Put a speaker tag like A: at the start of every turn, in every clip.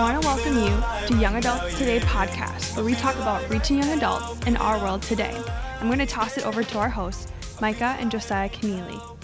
A: I want to welcome you to Young Adults Today podcast, where we talk about reaching young adults in our world today. I'm going to toss it over to our hosts, Micah and Josiah Keneally.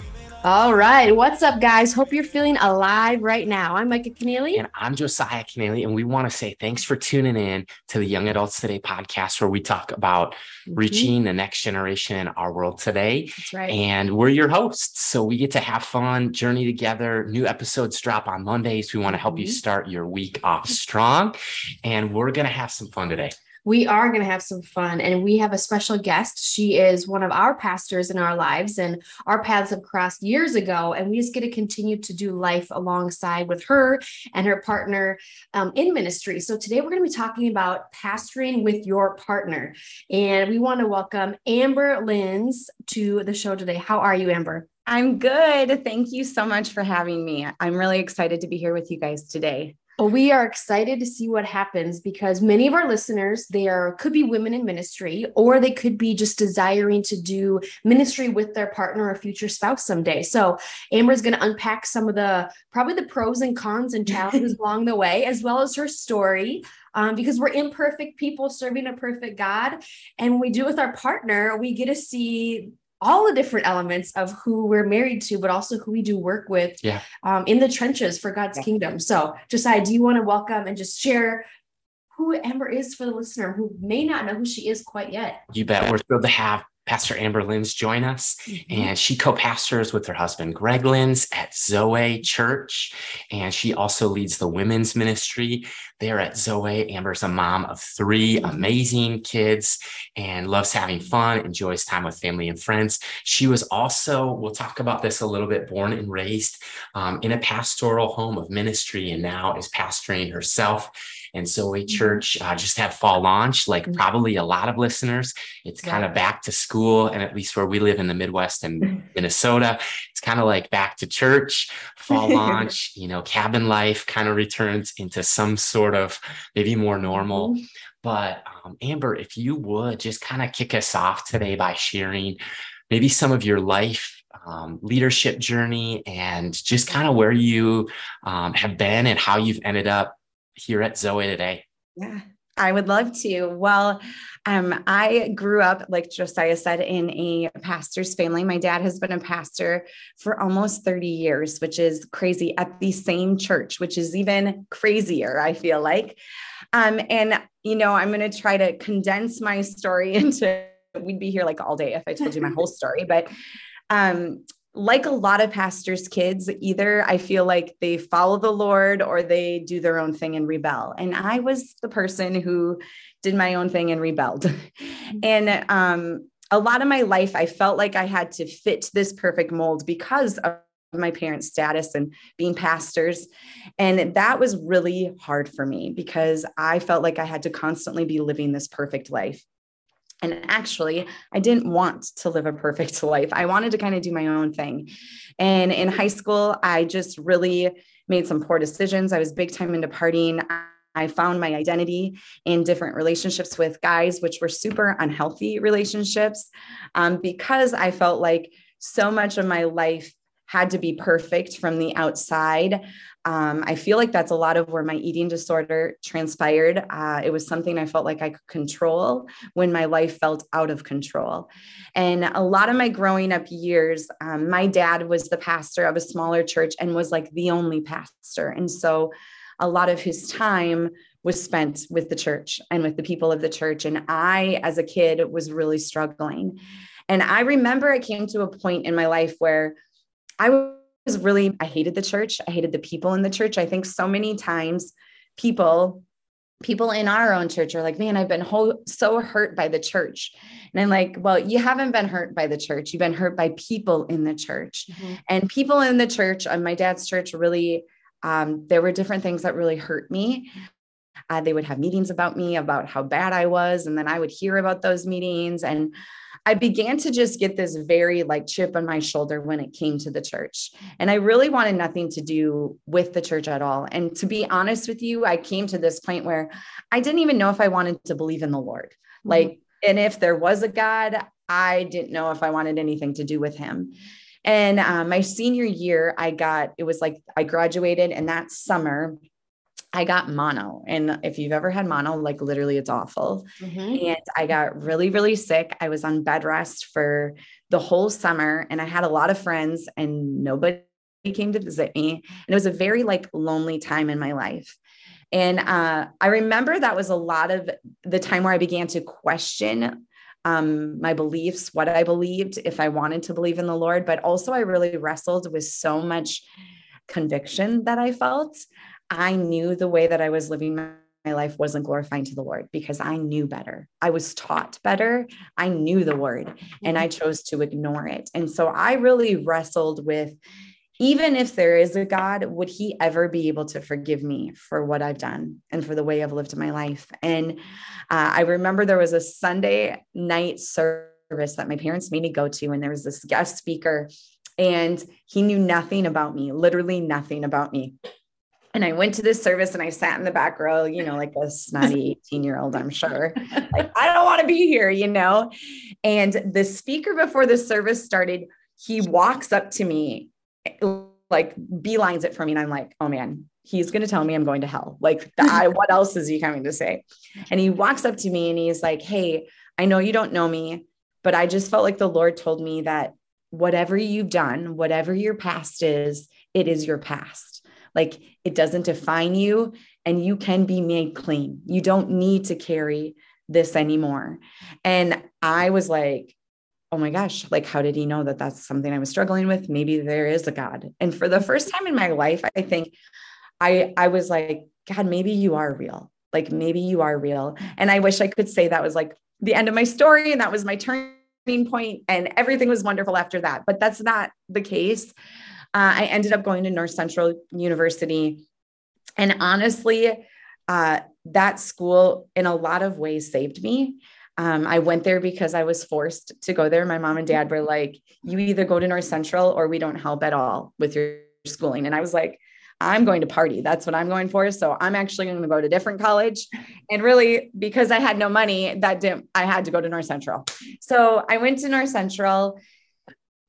B: All right. What's up, guys? Hope you're feeling alive right now. I'm Micah Keneally.
C: And I'm Josiah Keneally. And we want to say thanks for tuning in to the Young Adults Today podcast, where we talk about mm-hmm. reaching the next generation in our world today.
B: That's right.
C: And we're your hosts. So we get to have fun, journey together. New episodes drop on Mondays. We want to help mm-hmm. you start your week off strong. And we're going to have some fun today
B: we are going to have some fun. And we have a special guest. She is one of our pastors in our lives, and our paths have crossed years ago. And we just get to continue to do life alongside with her and her partner um, in ministry. So today we're going to be talking about pastoring with your partner. And we want to welcome Amber Linz to the show today. How are you, Amber?
D: I'm good. Thank you so much for having me. I'm really excited to be here with you guys today.
B: Well, we are excited to see what happens because many of our listeners, they are could be women in ministry, or they could be just desiring to do ministry with their partner or future spouse someday. So Amber's going to unpack some of the probably the pros and cons and challenges along the way, as well as her story. Um, because we're imperfect people serving a perfect God. And when we do with our partner, we get to see all the different elements of who we're married to, but also who we do work with
C: yeah.
B: um, in the trenches for God's yeah. kingdom. So, Josiah, do you want to welcome and just share who Amber is for the listener who may not know who she is quite yet?
C: You bet. We're thrilled to have Pastor Amber Linz join us. Mm-hmm. And she co pastors with her husband, Greg Linz, at Zoe Church. And she also leads the women's ministry there at Zoe. Amber's a mom of three mm-hmm. amazing kids and loves having fun, enjoys time with family and friends. She was also, we'll talk about this a little bit, born and raised um, in a pastoral home of ministry and now is pastoring herself and Zoe mm-hmm. Church uh, just had fall launch, like mm-hmm. probably a lot of listeners. It's kind of back to school, and at least where we live in the Midwest and. Minnesota, it's kind of like back to church, fall launch. You know, cabin life kind of returns into some sort of maybe more normal. Mm-hmm. But um, Amber, if you would just kind of kick us off today by sharing maybe some of your life um, leadership journey and just kind of where you um, have been and how you've ended up here at Zoe today?
D: Yeah, I would love to. Well, um, I grew up, like Josiah said, in a pastor's family. My dad has been a pastor for almost 30 years, which is crazy at the same church, which is even crazier, I feel like. Um, and, you know, I'm going to try to condense my story into, we'd be here like all day if I told you my whole story, but um, like a lot of pastors' kids, either I feel like they follow the Lord or they do their own thing and rebel. And I was the person who did my own thing and rebelled. Mm-hmm. and um, a lot of my life, I felt like I had to fit this perfect mold because of my parents' status and being pastors. And that was really hard for me because I felt like I had to constantly be living this perfect life. And actually, I didn't want to live a perfect life. I wanted to kind of do my own thing. And in high school, I just really made some poor decisions. I was big time into partying. I found my identity in different relationships with guys, which were super unhealthy relationships, um, because I felt like so much of my life had to be perfect from the outside. Um, I feel like that's a lot of where my eating disorder transpired. Uh, it was something I felt like I could control when my life felt out of control. And a lot of my growing up years, um, my dad was the pastor of a smaller church and was like the only pastor. And so a lot of his time was spent with the church and with the people of the church. And I, as a kid, was really struggling. And I remember I came to a point in my life where I was really, I hated the church. I hated the people in the church. I think so many times people, people in our own church are like, man, I've been ho- so hurt by the church. And I'm like, well, you haven't been hurt by the church. You've been hurt by people in the church. Mm-hmm. And people in the church, on uh, my dad's church, really, um, there were different things that really hurt me. Uh, they would have meetings about me, about how bad I was. And then I would hear about those meetings. And I began to just get this very like chip on my shoulder when it came to the church. And I really wanted nothing to do with the church at all. And to be honest with you, I came to this point where I didn't even know if I wanted to believe in the Lord. Mm-hmm. Like, and if there was a God, I didn't know if I wanted anything to do with him. And uh, my senior year, I got, it was like I graduated, and that summer, I got mono. And if you've ever had mono, like literally it's awful. Mm-hmm. And I got really, really sick. I was on bed rest for the whole summer and I had a lot of friends and nobody came to visit me. And it was a very like lonely time in my life. And uh, I remember that was a lot of the time where I began to question um, my beliefs, what I believed, if I wanted to believe in the Lord. But also, I really wrestled with so much conviction that I felt. I knew the way that I was living my life wasn't glorifying to the Lord because I knew better. I was taught better. I knew the word and I mm-hmm. chose to ignore it. And so I really wrestled with even if there is a God, would he ever be able to forgive me for what I've done and for the way I've lived my life? And uh, I remember there was a Sunday night service that my parents made me go to, and there was this guest speaker, and he knew nothing about me, literally nothing about me. And I went to this service and I sat in the back row, you know, like a snotty 18 year old, I'm sure. Like, I don't want to be here, you know. And the speaker before the service started, he walks up to me like beelines it for me. And I'm like, oh man, he's going to tell me I'm going to hell. Like, I, what else is he coming to say? And he walks up to me and he's like, hey, I know you don't know me, but I just felt like the Lord told me that whatever you've done, whatever your past is, it is your past. Like, it doesn't define you and you can be made clean. You don't need to carry this anymore. And I was like, oh my gosh, like, how did he know that that's something I was struggling with? Maybe there is a God. And for the first time in my life, I think I, I was like, God, maybe you are real. Like, maybe you are real. And I wish I could say that was like the end of my story and that was my turning point and everything was wonderful after that. But that's not the case. Uh, I ended up going to North Central University. And honestly, uh, that school in a lot of ways saved me um, I went there because I was forced to go there. My mom and dad were like, you either go to North Central or we don't help at all with your schooling. And I was like, I'm going to party. That's what I'm going for. So I'm actually going to go to a different college. And really, because I had no money, that didn't, I had to go to North Central. So I went to North Central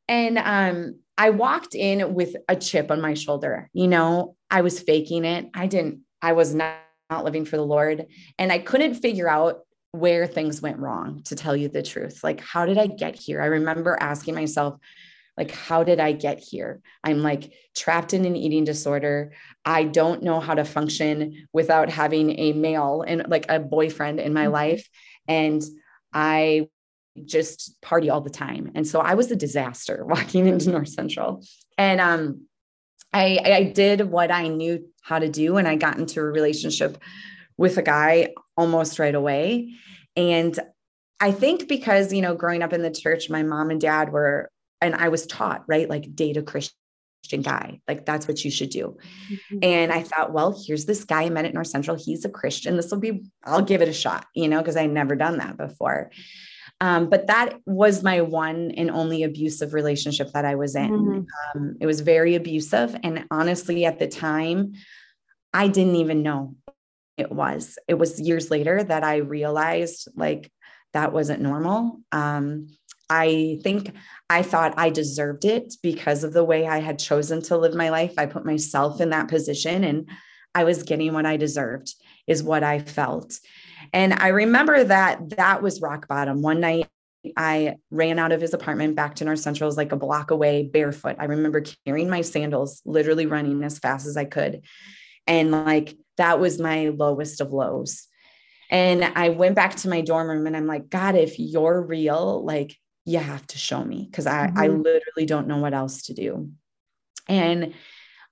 D: and um, I walked in with a chip on my shoulder. You know, I was faking it. I didn't, I was not, not living for the Lord. And I couldn't figure out where things went wrong to tell you the truth like how did i get here i remember asking myself like how did i get here i'm like trapped in an eating disorder i don't know how to function without having a male and like a boyfriend in my mm-hmm. life and i just party all the time and so i was a disaster walking into north central and um i i did what i knew how to do and i got into a relationship with a guy almost right away. And I think because, you know, growing up in the church, my mom and dad were, and I was taught, right, like date a Christian guy. Like that's what you should do. Mm-hmm. And I thought, well, here's this guy I met at North Central. He's a Christian. This will be, I'll give it a shot, you know, because I never done that before. Um, but that was my one and only abusive relationship that I was in. Mm-hmm. Um, it was very abusive. And honestly, at the time, I didn't even know it was. It was years later that I realized like that wasn't normal. Um, I think I thought I deserved it because of the way I had chosen to live my life. I put myself in that position and I was getting what I deserved, is what I felt. And I remember that that was rock bottom. One night I ran out of his apartment back to North Central, was like a block away, barefoot. I remember carrying my sandals, literally running as fast as I could. And like that was my lowest of lows. And I went back to my dorm room and I'm like, God, if you're real, like you have to show me because I, mm-hmm. I literally don't know what else to do. And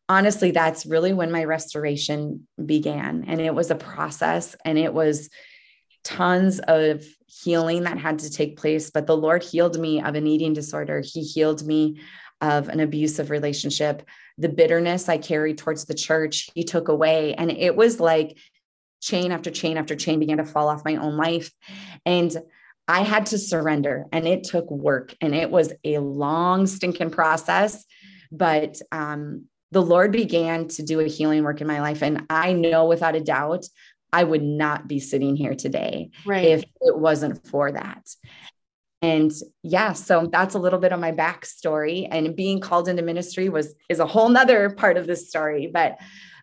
D: honestly, that's really when my restoration began. And it was a process and it was tons of healing that had to take place. But the Lord healed me of an eating disorder, He healed me of an abusive relationship the bitterness I carried towards the church, he took away. And it was like chain after chain after chain began to fall off my own life. And I had to surrender, and it took work, and it was a long, stinking process. But um, the Lord began to do a healing work in my life. And I know without a doubt, I would not be sitting here today right. if it wasn't for that. And yeah, so that's a little bit of my backstory. And being called into ministry was is a whole nother part of this story. But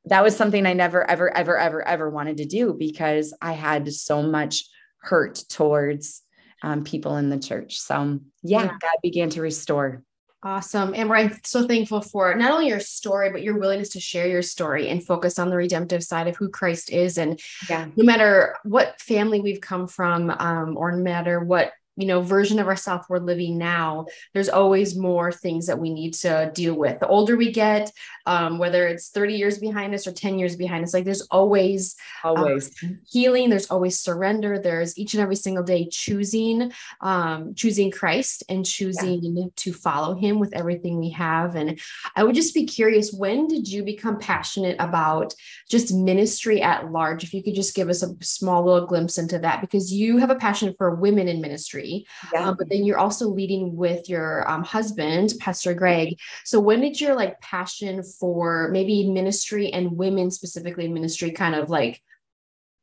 D: that was something I never, ever, ever, ever, ever wanted to do because I had so much hurt towards um, people in the church. So, yeah, yeah, God began to restore.
B: Awesome. And I'm so thankful for not only your story, but your willingness to share your story and focus on the redemptive side of who Christ is. And yeah. no matter what family we've come from, um, or no matter what you know version of ourselves we're living now there's always more things that we need to deal with. The older we get um, whether it's 30 years behind us or 10 years behind us like there's always
D: always.
B: um, healing there's always surrender there's each and every single day choosing um, choosing christ and choosing yeah. to follow him with everything we have. And i would just be curious when did you become passionate about just ministry at large? If you could just give us a small little glimpse into that because you have a passion for women in ministry ministry, yeah. um, but then you're also leading with your um, husband, Pastor Greg. So when did your like passion for maybe ministry and women specifically ministry kind of like,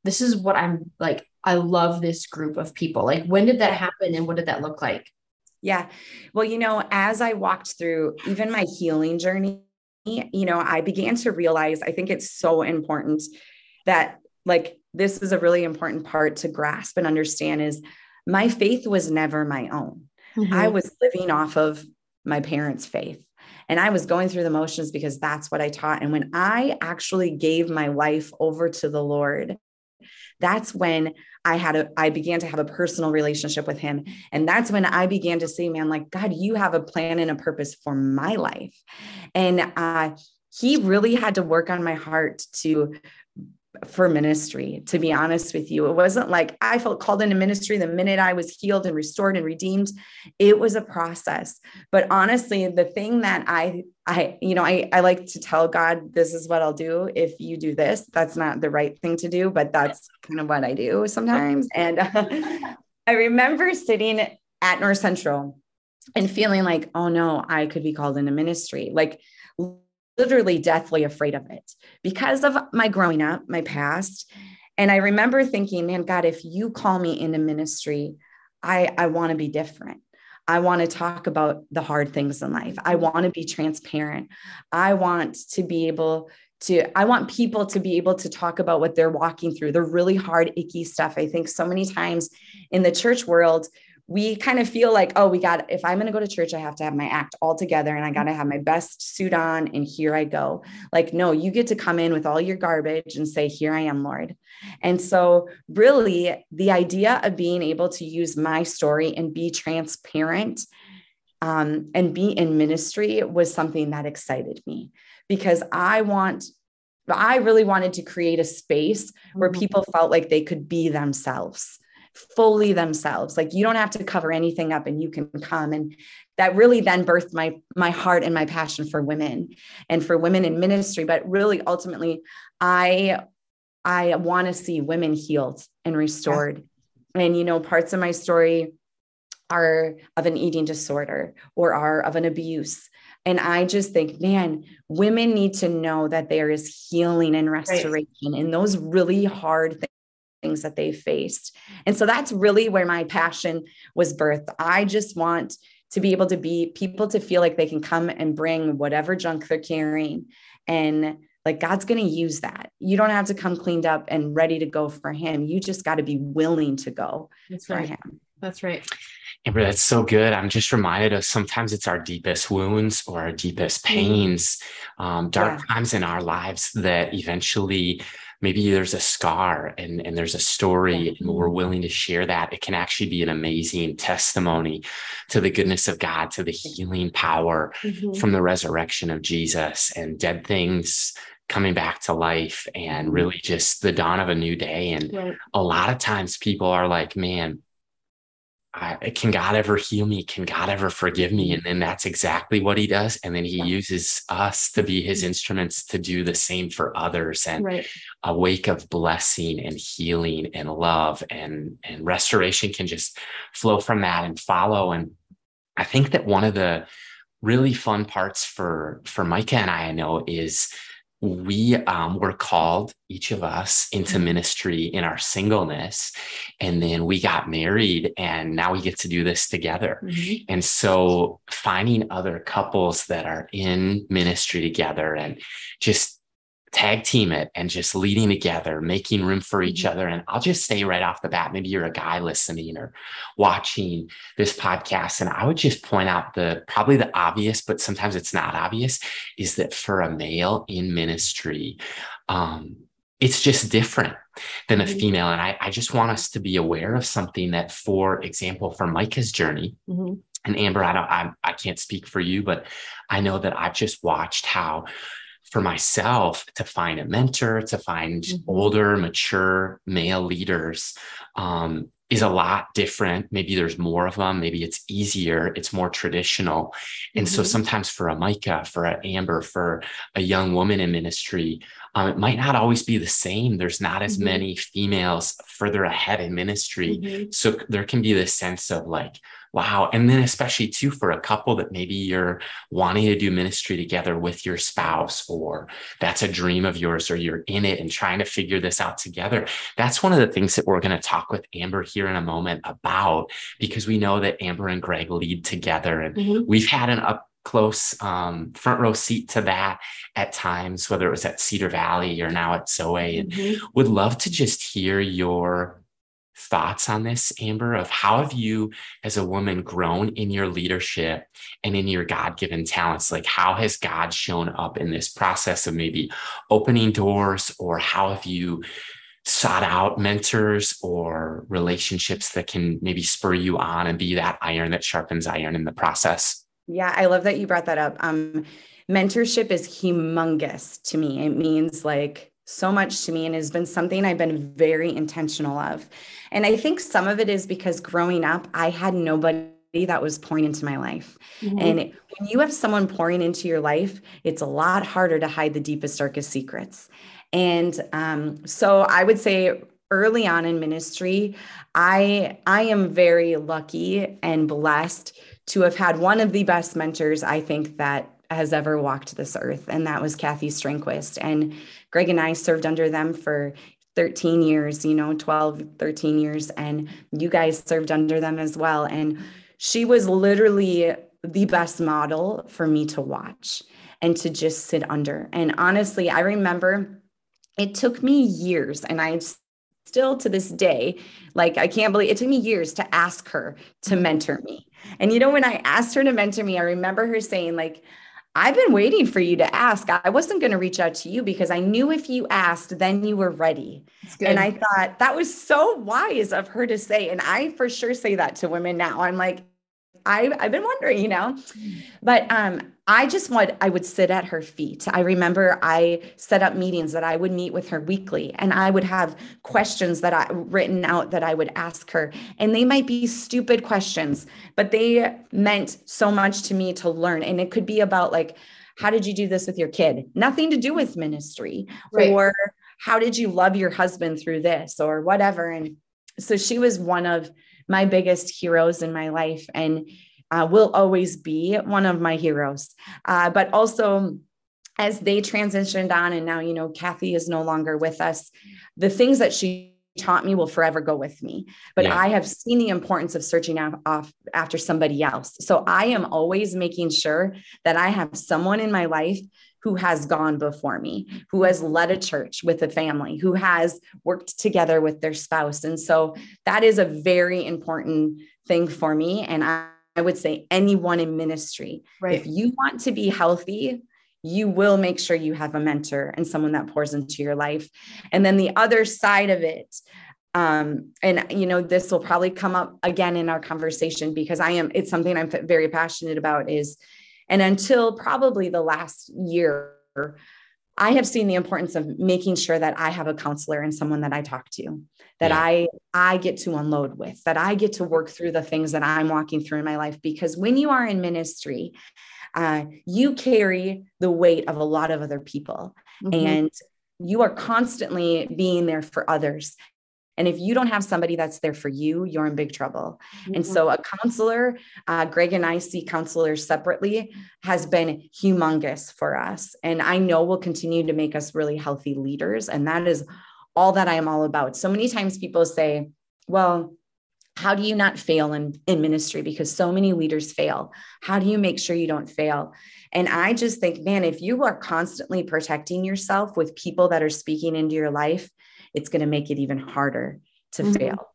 B: this is what I'm like, I love this group of people. Like, when did that happen and what did that look like?
D: Yeah. Well, you know, as I walked through even my healing journey, you know, I began to realize I think it's so important that like this is a really important part to grasp and understand is my faith was never my own. Mm-hmm. I was living off of my parents' faith. And I was going through the motions because that's what I taught. And when I actually gave my life over to the Lord, that's when I had a, I began to have a personal relationship with him. And that's when I began to say, man, like, God, you have a plan and a purpose for my life. And uh, he really had to work on my heart to for ministry, to be honest with you. It wasn't like I felt called into ministry the minute I was healed and restored and redeemed. It was a process. But honestly, the thing that I, I, you know, I, I like to tell God, this is what I'll do if you do this. That's not the right thing to do, but that's kind of what I do sometimes. And uh, I remember sitting at North Central and feeling like, oh no, I could be called into ministry. Like literally deathly afraid of it because of my growing up, my past. And I remember thinking, man, God, if you call me into ministry, I, I want to be different. I want to talk about the hard things in life. I want to be transparent. I want to be able to, I want people to be able to talk about what they're walking through, the really hard, icky stuff. I think so many times in the church world, we kind of feel like, oh, we got, if I'm going to go to church, I have to have my act all together and I got to have my best suit on and here I go. Like, no, you get to come in with all your garbage and say, here I am, Lord. And so, really, the idea of being able to use my story and be transparent um, and be in ministry was something that excited me because I want I really wanted to create a space where mm-hmm. people felt like they could be themselves fully themselves. Like you don't have to cover anything up and you can come. And that really then birthed my my heart and my passion for women and for women in ministry. But really ultimately i i want to see women healed and restored. Yeah. and you know parts of my story are of an eating disorder or are of an abuse. And I just think, man, women need to know that there is healing and restoration right. in those really hard things that they faced. And so that's really where my passion was birthed. I just want to be able to be people to feel like they can come and bring whatever junk they're carrying and like God's going to use that. You don't have to come cleaned up and ready to go for him. You just got to be willing to go
B: that's for right. him. That's right.
C: Amber, that's so good. I'm just reminded of sometimes it's our deepest wounds or our deepest mm-hmm. pains, um, dark yeah. times in our lives that eventually maybe there's a scar and, and there's a story and we're willing to share that it can actually be an amazing testimony to the goodness of god to the healing power mm-hmm. from the resurrection of jesus and dead things coming back to life and mm-hmm. really just the dawn of a new day and right. a lot of times people are like man I, can God ever heal me? Can God ever forgive me? And then that's exactly what he does. And then he yeah. uses us to be his mm-hmm. instruments to do the same for others. And right. a wake of blessing and healing and love and, and restoration can just flow from that and follow. And I think that one of the really fun parts for, for Micah and I, I know is we um, were called each of us into mm-hmm. ministry in our singleness and then we got married and now we get to do this together mm-hmm. and so finding other couples that are in ministry together and just tag team it and just leading together, making room for each
B: Mhm.
C: other. And I'll just say right off the bat, maybe you're a guy listening or watching this podcast, and I would just point out the probably the obvious, but sometimes it's not obvious, is that for a male in ministry, um, it's just different than a
B: Mhm.
C: female. And I, I just want us to be aware of something that, for example, for Micah's journey,
B: Mhm.
C: and Amber, I don't, I, I can't speak for you, but I know that I've just watched how, for myself, to find a mentor, to find
B: Mhm.
C: older, mature male leaders, um, is a lot different. Maybe there's more of them. Maybe it's easier. It's more traditional. And so
B: Mhm.
C: sometimes for a Micah, for an Amber, for a young woman in ministry, um, it might not always be the same. There's not as
B: Mhm.
C: many females further ahead in ministry.
B: Mhm.
C: So there can be this sense of like, wow. And then, especially too, for a couple that maybe you're wanting to do ministry together with your spouse, or that's a dream of yours, or you're in it and trying to figure this out together. That's one of the things that we're going to talk with Amber here in a moment about, because we know that Amber and Greg lead together. And
B: Mhm.
C: we've had an up close um, front row seat to that at times, whether it was at Cedar Valley or now at Zoe. And
B: Mhm.
C: would love to just hear your thoughts on this, Amber, of how have you as a woman grown in your leadership and in your God given talents? Like, how has God shown up in this process of maybe opening doors, or how have you? sought out mentors or relationships that can maybe spur you on and be that iron that sharpens iron in the process.
D: Yeah, I love that you brought that up. Um, mentorship is humongous to me. It means like so much to me and has been something I've been very intentional of. And I think some of it is because growing up, I had nobody that was pouring into my life.
B: Mhm.
D: And when you have someone pouring into your life, it's a lot harder to hide the deepest, darkest secrets. And um, so I would say early on in ministry, I I am very lucky and blessed to have had one of the best mentors I think that has ever walked this earth, and that was Kathy Stringquist. And Greg and I served under them for 13 years, you know, 12, 13 years, and you guys served under them as well. And she was literally the best model for me to watch and to just sit under. And honestly, I remember it took me years, and I still to this day, like I can't believe it took me years to ask her to mentor me. And you know, when I asked her to mentor me, I remember her saying, like, I've been waiting for you to ask. I wasn't going to reach out to you because I knew if you asked, then you were ready. And I thought that was so wise of her to say. And I for sure say that to women now. I'm like, I, I've been wondering, you know, but um, I just want, I would sit at her feet. I remember I set up meetings that I would meet with her weekly and I would have questions that I written out that I would ask her. And they might be stupid questions, but they meant so much to me to learn. And it could be about like, how did you do this with your kid? Nothing to do with ministry
B: Right.
D: or how did you love your husband through this or whatever. And so she was one of my biggest heroes in my life and uh, will always be one of my heroes. Uh, but also, as they transitioned on, and now, you know, Kathy is no longer with us, the things that she taught me will forever go with me. But
C: Yeah.
D: I have seen the importance of searching out, off after somebody else. So I am always making sure that I have someone in my life who has gone before me, who has led a church with a family, who has worked together with their spouse. And so that is a very important thing for me. And I, I would say anyone in ministry,
B: right.
D: if you want to be healthy, you will make sure you have a mentor and someone that pours into your life. And then the other side of it, um, and you know, this will probably come up again in our conversation because I am, it's something I'm very passionate about is, and until probably the last year, I have seen the importance of making sure that I have a counselor and someone that I talk to, that
C: Yeah.
D: I I get to unload with, that I get to work through the things that I'm walking through in my life. Because when you are in ministry, uh, you carry the weight of a lot of other people,
B: Mhm.
D: and you are constantly being there for others. And if you don't have somebody that's there for you, you're in big trouble. And
B: Mhm.
D: so, a counselor, uh, Greg and I see counselors separately, has been humongous for us. And I know will continue to make us really healthy leaders. And that is all that I am all about. So many times people say, well, how do you not fail in, in ministry because so many leaders fail how do you make sure you don't fail and i just think man if you are constantly protecting yourself with people that are speaking into your life it's going to make it even harder to mm-hmm. fail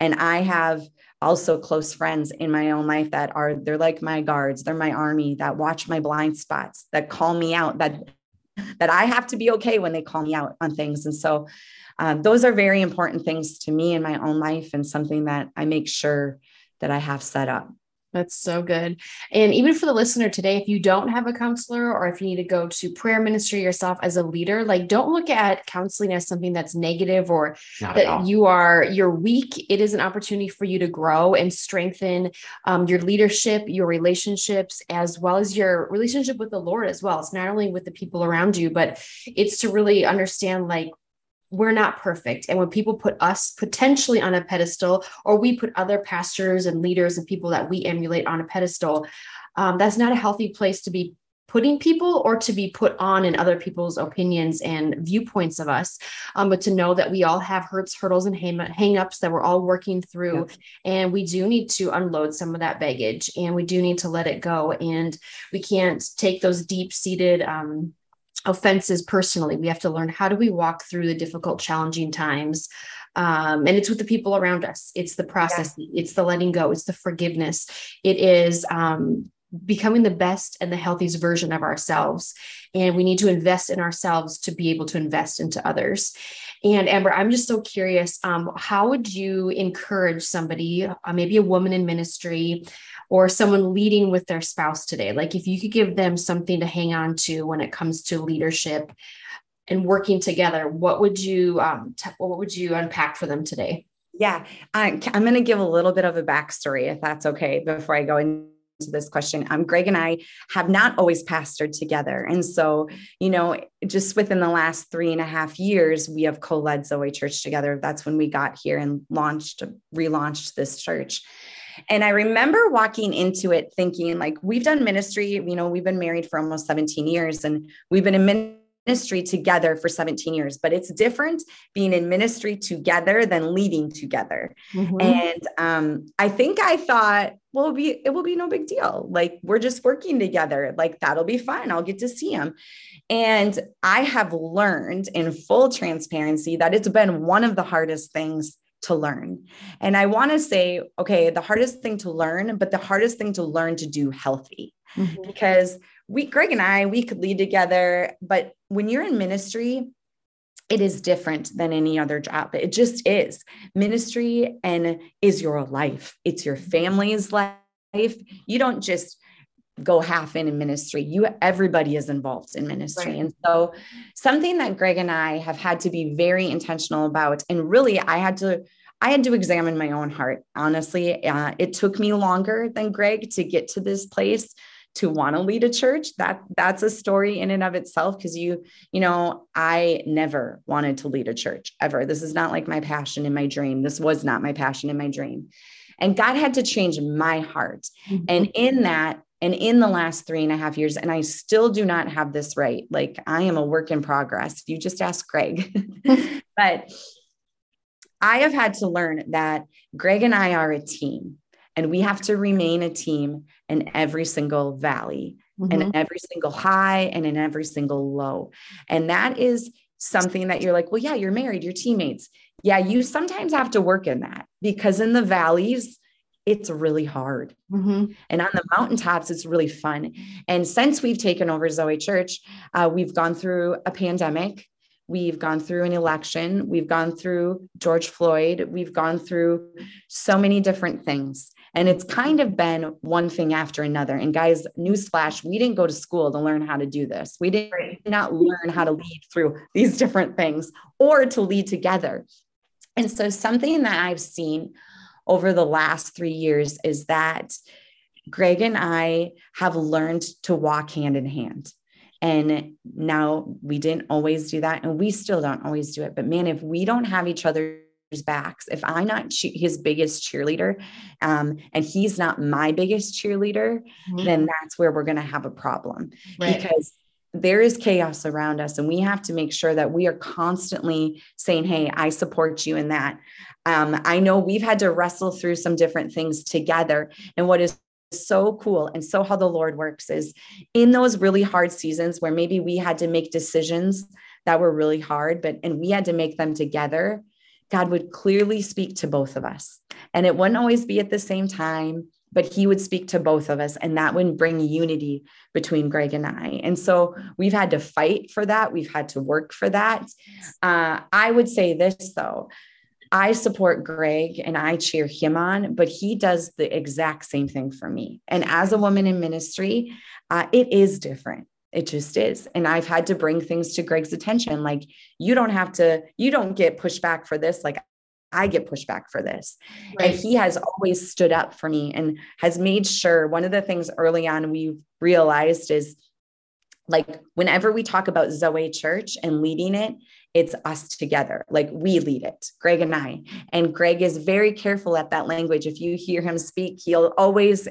D: and i have also close friends in my own life that are they're like my guards they're my army that watch my blind spots that call me out that that i have to be okay when they call me out on things and so um, those are very important things to me in my own life and something that I make sure that I have set up.
B: That's so good. And even for the listener today, if you don't have a counselor or if you need to go to prayer ministry yourself as a leader, like don't look at counseling as something that's negative or Not that you are you're weak. It is an opportunity for you to grow and strengthen um, your leadership, your relationships, as well as your relationship with the Lord as well. It's not only with the people around you, but it's to really understand like we're not perfect. And when people put us potentially on a pedestal, or we put other pastors and leaders and people that we emulate on a pedestal, um, that's not a healthy place to be putting people or to be put on in other people's opinions and viewpoints of us. Um, but to know that we all have hurts hurdles and hang- hang-ups that we're all working through. And we do need to unload some of that baggage and we do need to let it go. And we can't take those deep-seated um, offenses personally. We have to learn how do we walk through the difficult, challenging times. Um, and it's with the people around us. It's the process. Yeah. It's the letting go. It's the forgiveness. It is um, becoming the best and the healthiest version of ourselves. And we need to invest in ourselves to be able to invest into others. And Amber, I'm just so curious. Um, how would you encourage somebody, uh, maybe a woman in ministry, or someone leading with their spouse today? Like if you could give them something to hang on to when it comes to leadership and working together, what would you um, t- what would you unpack for them today?
D: Yeah, I, I'm going to give a little bit of a backstory, if that's okay, before I go into this question. Um, Greg and I have not always pastored together. And so, you know, just within the last three and a half years, we have co led Zoe Church together. That's when we got here and launched, relaunched this church. And I remember walking into it thinking, like, we've done ministry, you know, we've been married for almost 17 years and we've been in ministry together for 17 years, but it's different being in ministry together than leading together. Mm-hmm. And um, I think I thought, well, it'll be, it will be no big deal. Like, we're just working together. Like, that'll be fine. I'll get to see him. And I have learned in full transparency that it's been one of the hardest things to learn. And I want to say, okay, the hardest thing to learn, but the hardest thing to learn to do healthy. Mm-hmm. Because we, Greg and I, we could lead together, but when you're in ministry, it is different than any other job. It just is. Ministry and is your life. It's your family's life. You don't just go half in in ministry. You everybody is involved in ministry. Right. And so something that Greg and I have had to be very intentional about and really I had to I had to examine my own heart. Honestly, uh, it took me longer than Greg to get to this place to want to lead a church that that's a story in and of itself because you you know i never wanted to lead a church ever this is not like my passion in my dream this was not my passion in my dream and god had to change my heart mm-hmm. and in that and in the last three and a half years, and I still do not have this right. Like I am a work in progress. You just ask Greg. but I have had to learn that Greg and I are a team, and we have to remain a team in every single valley, mm-hmm. and in every single high, and in every single low. And that is something that you're like, well, yeah, you're married, you're teammates. Yeah, you sometimes have to work in that because in the valleys, it's really hard. Mm-hmm. And on the mountaintops, it's really fun. And since we've taken over Zoe Church, uh, we've gone through a pandemic. We've gone through an election. We've gone through George Floyd. We've gone through so many different things. And it's kind of been one thing after another. And guys, newsflash, we didn't go to school to learn how to do this. We did not learn how to lead through these different things or to lead together. And so, something that I've seen over the last three years is that Greg and I have learned to walk hand in hand. And now we didn't always do that, and we still don't always do it. But man, if we don't have each other's backs, if I'm not his biggest cheerleader, um, and he's not my biggest cheerleader, mm-hmm. then that's where we're going to have a problem right. because there is chaos around us and we have to make sure that we are constantly saying hey i support you in that um, i know we've had to wrestle through some different things together and what is so cool and so how the lord works is in those really hard seasons where maybe we had to make decisions that were really hard but and we had to make them together god would clearly speak to both of us. And it wouldn't always be at the same time but he would speak to both of us and that would bring unity between greg and i. And so we've had to fight for that. We've had to work for that. Uh, i would say this though. I support greg and i cheer him on but he does the exact same thing for me. And as a woman in ministry uh, it is different it just is. And I've had to bring things to Greg's attention. Like, you don't have to, you don't get pushback for this. Like, I get pushback for this. Right. And he has always stood up for me and has made sure one of the things early on we realized is like whenever we talk about Zoe Church and leading it, it's us together. Like we lead it, Greg and I. And Greg is very careful at that language. If you hear him speak, he'll always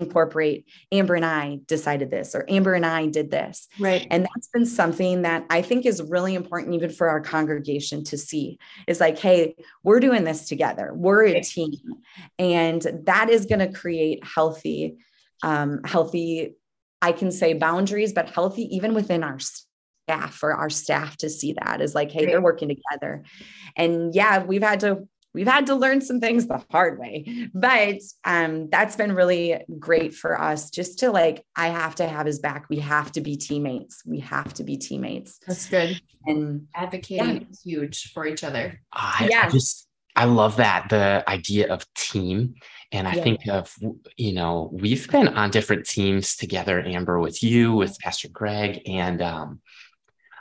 D: incorporate Amber and I decided this or Amber and I did this.
B: Right.
D: And that's been something that I think is really important even for our congregation to see is like, hey, we're doing this together. We're a team. And that is going to create healthy, um, healthy, I can say boundaries, but healthy even within our staff for our staff to see that is like, hey, they're working together. And yeah, we've had to we've had to learn some things the hard way but um, that's been really great for us just to like i have to have his back we have to be teammates we have to be teammates
B: that's good
D: and
B: advocating yeah. is huge for each other
C: I, yeah. I just i love that the idea of team and I yeah. think of, you know, we've been on different teams together, Amber, with you, with Pastor Greg. And um,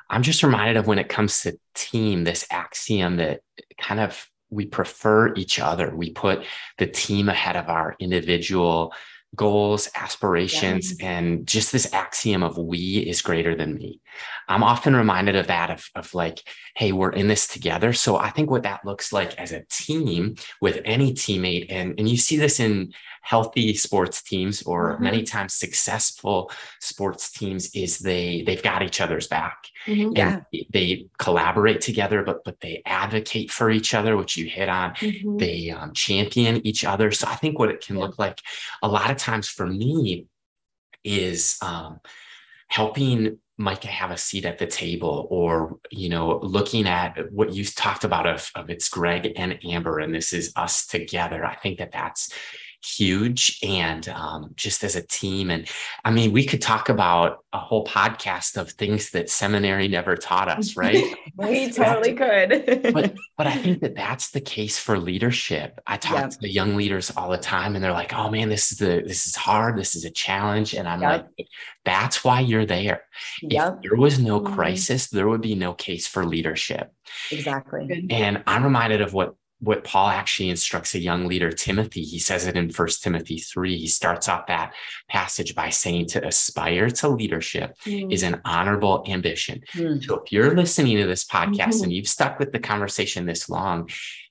C: I'm just reminded of when it comes to team, this axiom that kind of we prefer each other. We put the team ahead of our individual goals, aspirations, yeah. and just this axiom of we is greater than me. I'm often reminded of that of, of like, hey, we're in this together. So I think what that looks like as a team with any teammate, and, and you see this in healthy sports teams or mm-hmm. many times successful sports teams is they they've got each other's back mm-hmm. and yeah. they collaborate together but but they advocate for each other which you hit on mm-hmm. they um, champion each other so i think what it can yeah. look like a lot of times for me is um, helping Micah have a seat at the table or, you know, looking at what you talked about of, of it's Greg and Amber, and this is us together. I think that that's huge and um, just as a team. And I mean, we could talk about a whole podcast of things that seminary never taught us, right?
D: we totally could.
C: but but I think that that's the case for leadership. I talk yep. to the young leaders all the time, and they're like, "Oh man, this is the this is hard. This is a challenge." And I'm yep. like, "That's why you're there. Yep. If there was no mm-hmm. crisis, there would be no case for leadership."
D: Exactly.
C: And I'm reminded of what what Paul actually instructs a young leader, Timothy. He says it in First Timothy 3. He starts off that passage by saying to aspire to leadership mm. is an honorable ambition. Mm. So if you're listening to this podcast mm-hmm. and you've stuck with the conversation this long,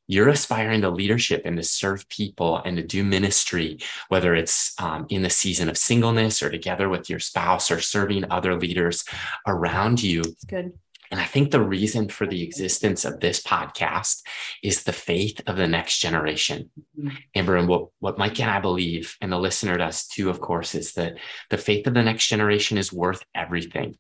C: you're aspiring to leadership and to serve people and to do ministry, whether it's um, in the season of singleness or together with your spouse or serving other leaders around you.
B: That's good
C: and I think the reason for the existence of this podcast is the faith of the next generation. Mm-hmm. Amber, and what, what Mike and I believe, and the listener does too, of course, is that the faith of the next generation is worth everything.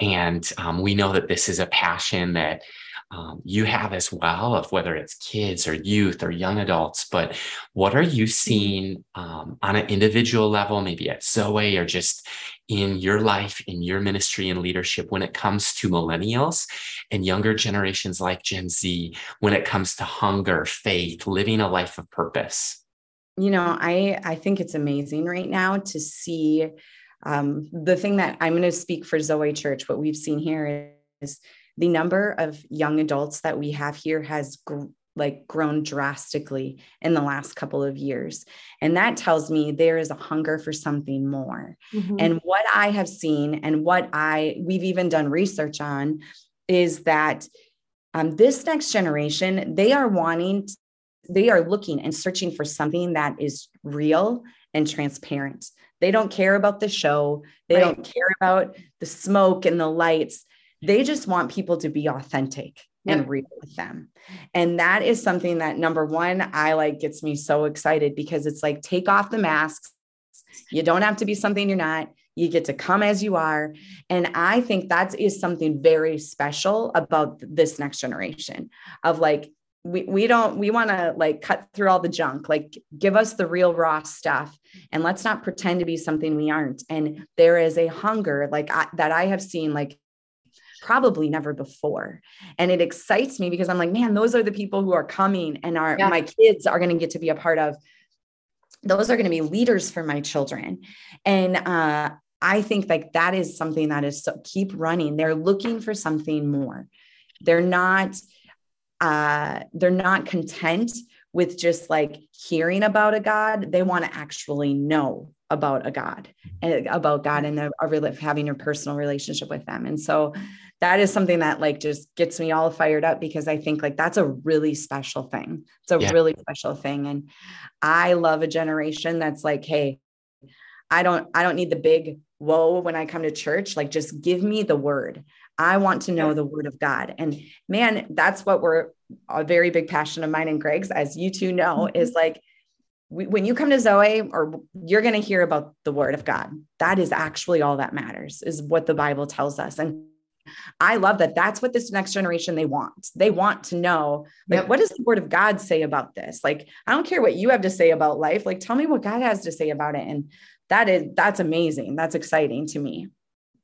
C: And um, we know that this is a passion that um, you have as well of whether it's kids or youth or young adults but what are you seeing um, on an individual level maybe at zoe or just in your life in your ministry and leadership when it comes to millennials and younger generations like gen z when it comes to hunger faith living a life of purpose?
D: You know i i think it's amazing right now to see um, the thing that i'm going to speak for zoe church what we've seen here is the number of young adults that we have here has gr- like grown drastically in the last couple of years and that tells me there is a hunger for something more mm-hmm. and what i have seen and what i we've even done research on is that um, this next generation they are wanting they are looking and searching for something that is real and transparent. They don't care about the show. They right. don't care about the smoke and the lights. They just want people to be authentic yep. and real with them. And that is something that number one, I like gets me so excited because it's like take off the masks. You don't have to be something you're not. You get to come as you are. And I think that is something very special about this next generation of like, we, we don't we want to like cut through all the junk like give us the real raw stuff and let's not pretend to be something we aren't and there is a hunger like I, that i have seen like probably never before. And it excites me because I'm like, man, those are the people who are coming and are yeah. my kids are going to get to be a part of. Those are going to be leaders for my children. And uh, I think like that is something that is so keep running. They're looking for something more. They're not uh they're not content with just like hearing about a God. They want to actually know about a God and about God and a, a, having a personal relationship with them. And so that is something that like just gets me all fired up because I think like that's a really special thing. It's a yeah. really special thing. And I love a generation that's like, hey, I don't, I don't need the big whoa when I come to church. Like just give me the word. I want to know the word of God. And man, that's what we're a very big passion of mine and Greg's, as you two know, mm-hmm. is like we, when you come to Zoe, or you're going to hear about the word of God. That is actually all that matters, is what the Bible tells us. And I love that. That's what this next generation they want. They want to know, like, yep. what does the word of God say about this? Like, I don't care what you have to say about life. Like, tell me what God has to say about it. And that is, that's amazing. That's exciting to me.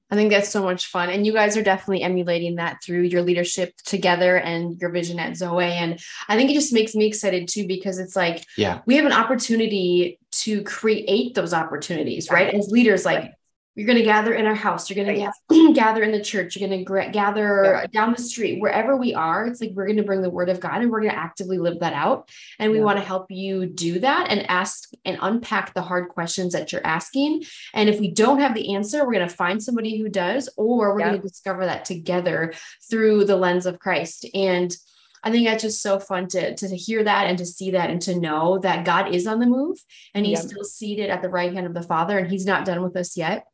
B: I think that's so much fun. And you guys are definitely emulating that through your leadership together and your vision at Zoe. And I think it just makes me excited too, because it's like,
C: yeah,
B: we have an opportunity to create those opportunities, right? As leaders, like right you're going to gather in our house you're going right. to gather in the church you're going to gather yeah. down the street wherever we are it's like we're going to bring the word of god and we're going to actively live that out and we yeah. want to help you do that and ask and unpack the hard questions that you're asking and if we don't have the answer we're going to find somebody who does or we're yeah. going to discover that together through the lens of christ and I think that's just so fun to, to hear that and to see that and to know that God is on the move and he's still seated at the right hand of the Father and he's not done with us yet.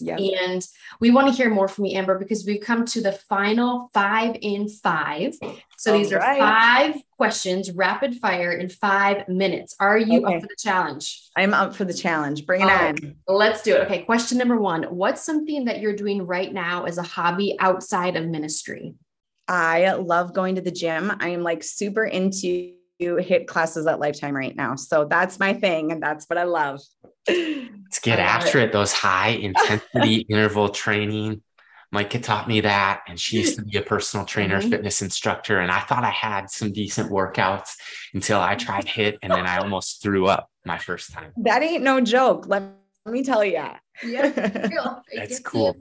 B: Yeah. And we want to hear more from you, Amber, because we've come to the final five in five. So All these right. are five questions, rapid fire in five minutes. Are you okay. up for the challenge?
D: I'm up for the challenge. Bring it on.
B: Let's do it. Okay. question number one What's something that you're doing right now as a hobby outside of ministry?
D: I love going to the gym. I am like super into HIIT classes at Lifetime right now. So that's my thing. And that's what I love.
C: Let's get after it. it. Those high intensity interval training. Micah taught me that. And she used to be a personal trainer, mm-hmm. fitness instructor. And I thought I had some decent workouts until I tried HIIT, and then I almost threw up my first time.
D: That ain't no joke. Let me tell you.
B: Yeah.
C: That's cool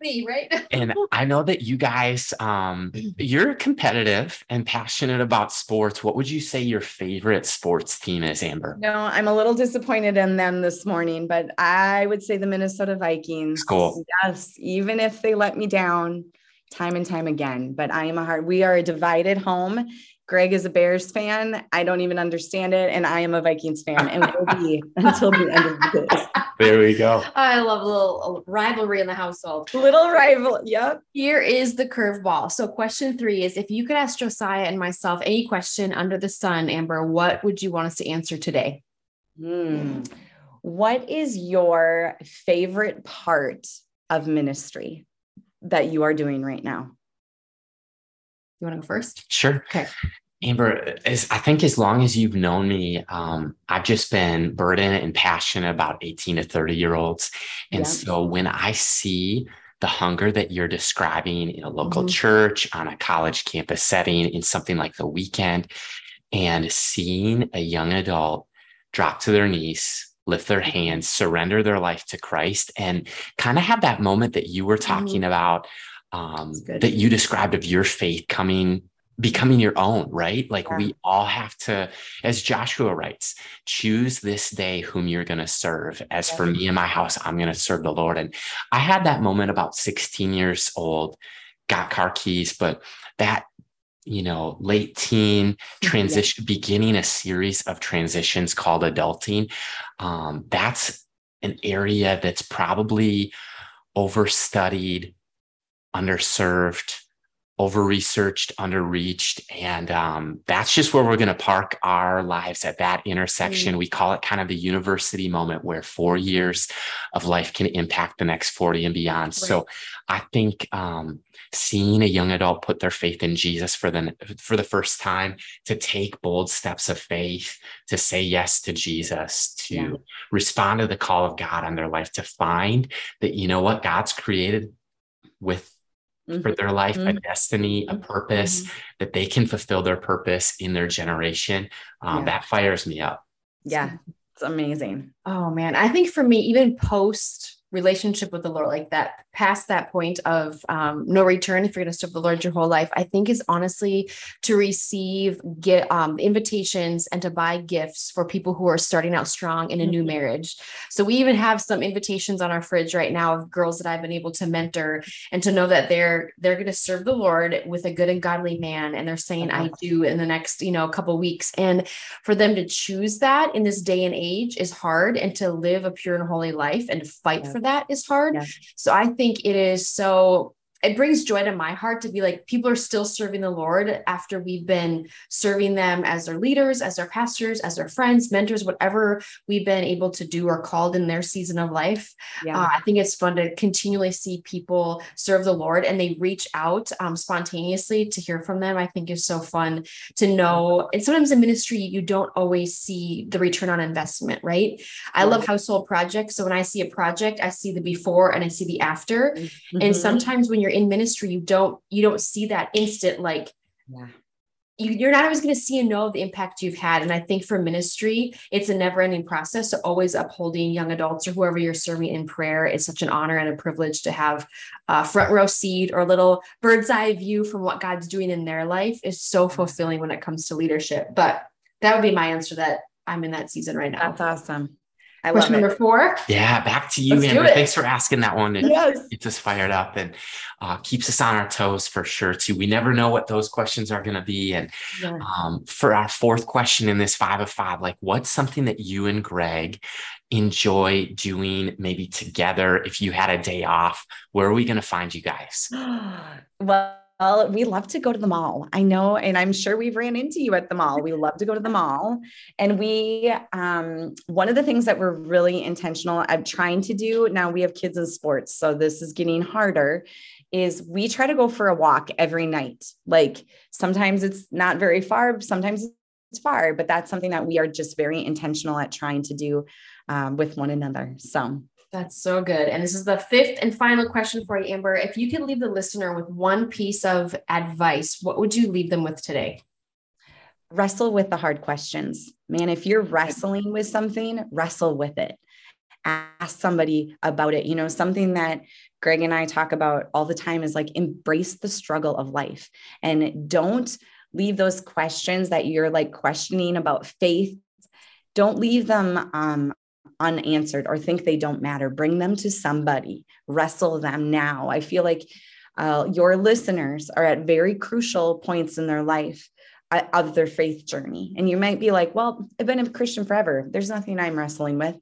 C: me, right? and I know that you guys, um, you're competitive and passionate about sports. What would you say your favorite sports team is, Amber?
D: No, I'm a little disappointed in them this morning, but I would say the Minnesota Vikings.
C: Cool.
D: Yes, even if they let me down time and time again. But I am a hard, we are a divided home Greg is a Bears fan. I don't even understand it. And I am a Vikings fan and will be until the end of the day.
C: There we go.
B: I love a little rivalry in the household.
D: Little rival. Yep.
B: Here is the curveball. So, question three is if you could ask Josiah and myself any question under the sun, Amber, what would you want us to answer today?
D: Hmm. What is your favorite part of ministry that you are doing right now?
B: You want to go first?
C: Sure.
B: Okay.
C: Amber, as I think as long as you've known me, um, I've just been burdened and passionate about 18 to 30 year olds. And yeah. so when I see the hunger that you're describing in a local mm-hmm. church, on a college campus setting, in something like the weekend, and seeing a young adult drop to their knees, lift their mm-hmm. hands, surrender their life to Christ, and kind of have that moment that you were talking mm-hmm. about um, that you described of your faith coming becoming your own right like yeah. we all have to as joshua writes choose this day whom you're going to serve as for me and my house i'm going to serve the lord and i had that moment about 16 years old got car keys but that you know, late teen transition, yeah. beginning a series of transitions called adulting. Um, that's an area that's probably overstudied, underserved, over researched, underreached. And um, that's just where we're going to park our lives at that intersection. Mm. We call it kind of the university moment where four years of life can impact the next 40 and beyond. Right. So I think um, seeing a young adult put their faith in Jesus for the, for the first time, to take bold steps of faith, to say yes to Jesus, to yeah. respond to the call of God on their life, to find that, you know what, God's created with mm-hmm. for their life, mm-hmm. a destiny, a purpose, mm-hmm. that they can fulfill their purpose in their generation. Um, yeah. That fires me up.
D: Yeah, it's amazing.
B: Oh man, I think for me, even post relationship with the Lord, like that, past that point of um, no return, if you're going to serve the Lord your whole life, I think is honestly to receive get um, invitations and to buy gifts for people who are starting out strong in a new mm-hmm. marriage. So we even have some invitations on our fridge right now of girls that I've been able to mentor and to know that they're they're going to serve the Lord with a good and godly man, and they're saying I do in the next you know couple weeks, and for them to choose that in this day and age is hard, and to live a pure and holy life and fight yeah. for that is hard. Yeah. So I think it is so it brings joy to my heart to be like people are still serving the lord after we've been serving them as their leaders as their pastors as their friends mentors whatever we've been able to do or called in their season of life. Yeah. uh, i think it's fun to continually see people serve the lord and they reach out um, spontaneously to hear from them. I think is so fun to know and sometimes in ministry you don't always see the return on investment right? I love household projects. So when i see a project i see the before and i see the after. Mm-hmm. and sometimes when you're in ministry you don't you don't see that instant like yeah you, are not always going to see and know the impact you've had. And I think for ministry, it's a never ending process. So always upholding young adults or whoever you're serving in prayer is such an honor and a privilege to have a front row seat or a little bird's eye view from what God's doing in their life is so fulfilling when it comes to leadership. But that would be my answer that I'm in that season right now.
D: That's awesome.
B: I Question number four.
C: Yeah, back to you, Let's Amber. Thanks for asking that one. It yes. gets us fired up and uh, keeps us on our toes for sure, too. We never know what those questions are going to be. And yeah. um, for our fourth question in this five of five, like what's something that you and Greg enjoy doing maybe together if you had a day off? Where are we going to find you guys?
D: well, well, we love to go to the mall. I know, and I'm sure we've ran into you at the mall. We love to go to the mall. And we, um, one of the things that we're really intentional at trying to do now, we have kids in sports. So this is getting harder, is we try to go for a walk every night. Like sometimes it's not very far, sometimes it's far, but that's something that we are just very intentional at trying to do um, with one another. So
B: that's so good. And this is the fifth and final question for you, Amber. If you could leave the listener with one piece of advice, what would you leave them with today?
D: Wrestle with the hard questions. Man, if you're wrestling with something, wrestle with it. Ask somebody about it. You know, something that Greg and I talk about all the time is like embrace the struggle of life and don't leave those questions that you're like questioning about faith don't leave them um, unanswered or think they don't matter, bring them to somebody, wrestle them now. I feel like uh, your listeners are at very crucial points in their life uh, of their faith journey. And you might be like, well, I've been a Christian forever. There's nothing I'm wrestling with.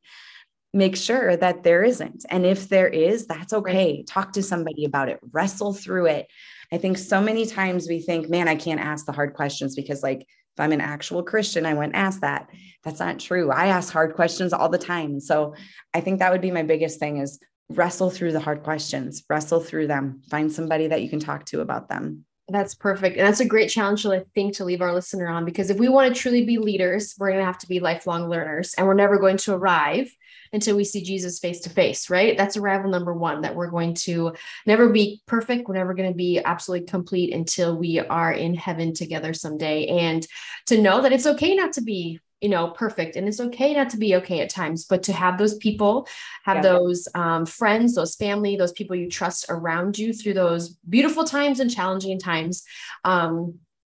D: Make sure that there isn't. And if there is, that's okay. Talk to somebody about it, wrestle through it. I think so many times we think, man, I can't ask the hard questions because, like, if I'm an actual Christian, I wouldn't ask that. That's not true. I ask hard questions all the time. So I think that would be my biggest thing is wrestle through the hard questions, wrestle through them, find somebody that you can talk to about them.
B: That's perfect. And that's a great challenge, I think, to leave our listener on because if we want to truly be leaders, we're going to have to be lifelong learners and we're never going to arrive until we see Jesus face to face, right? That's arrival number one that we're going to never be perfect. We're never going to be absolutely complete until we are in heaven together someday. And to know that it's okay not to be you know perfect and it's okay not to be okay at times but to have those people have yeah. those um, friends those family those people you trust around you through those beautiful times and challenging times um,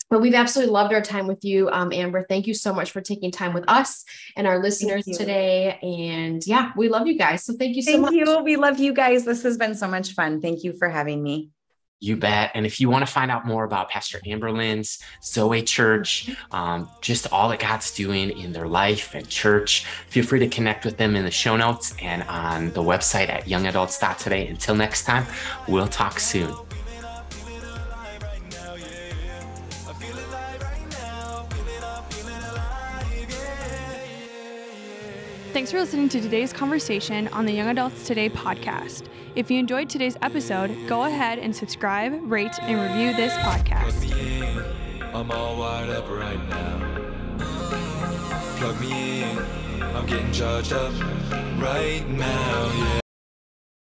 B: but we've absolutely loved our time with you, um, Amber. Thank you so much for taking time with us and our listeners today. And yeah, we love you guys. So thank you so
D: thank
B: much.
D: Thank you. We love you guys. This has been so much fun. Thank you for having me.
C: You bet. And if you want to find out more about Pastor Amber Linz Zoe Church, um, just all that God's doing in their life and church, feel free to connect with them in the show notes and on the website at youngadults.today. Until next time, we'll talk soon.
A: Thanks for listening to today's conversation on the Young Adults Today podcast. If you enjoyed today's episode, go ahead and subscribe, rate, and review this podcast. I'm all wired up right now. Plug me in, I'm getting charged up right now, yeah.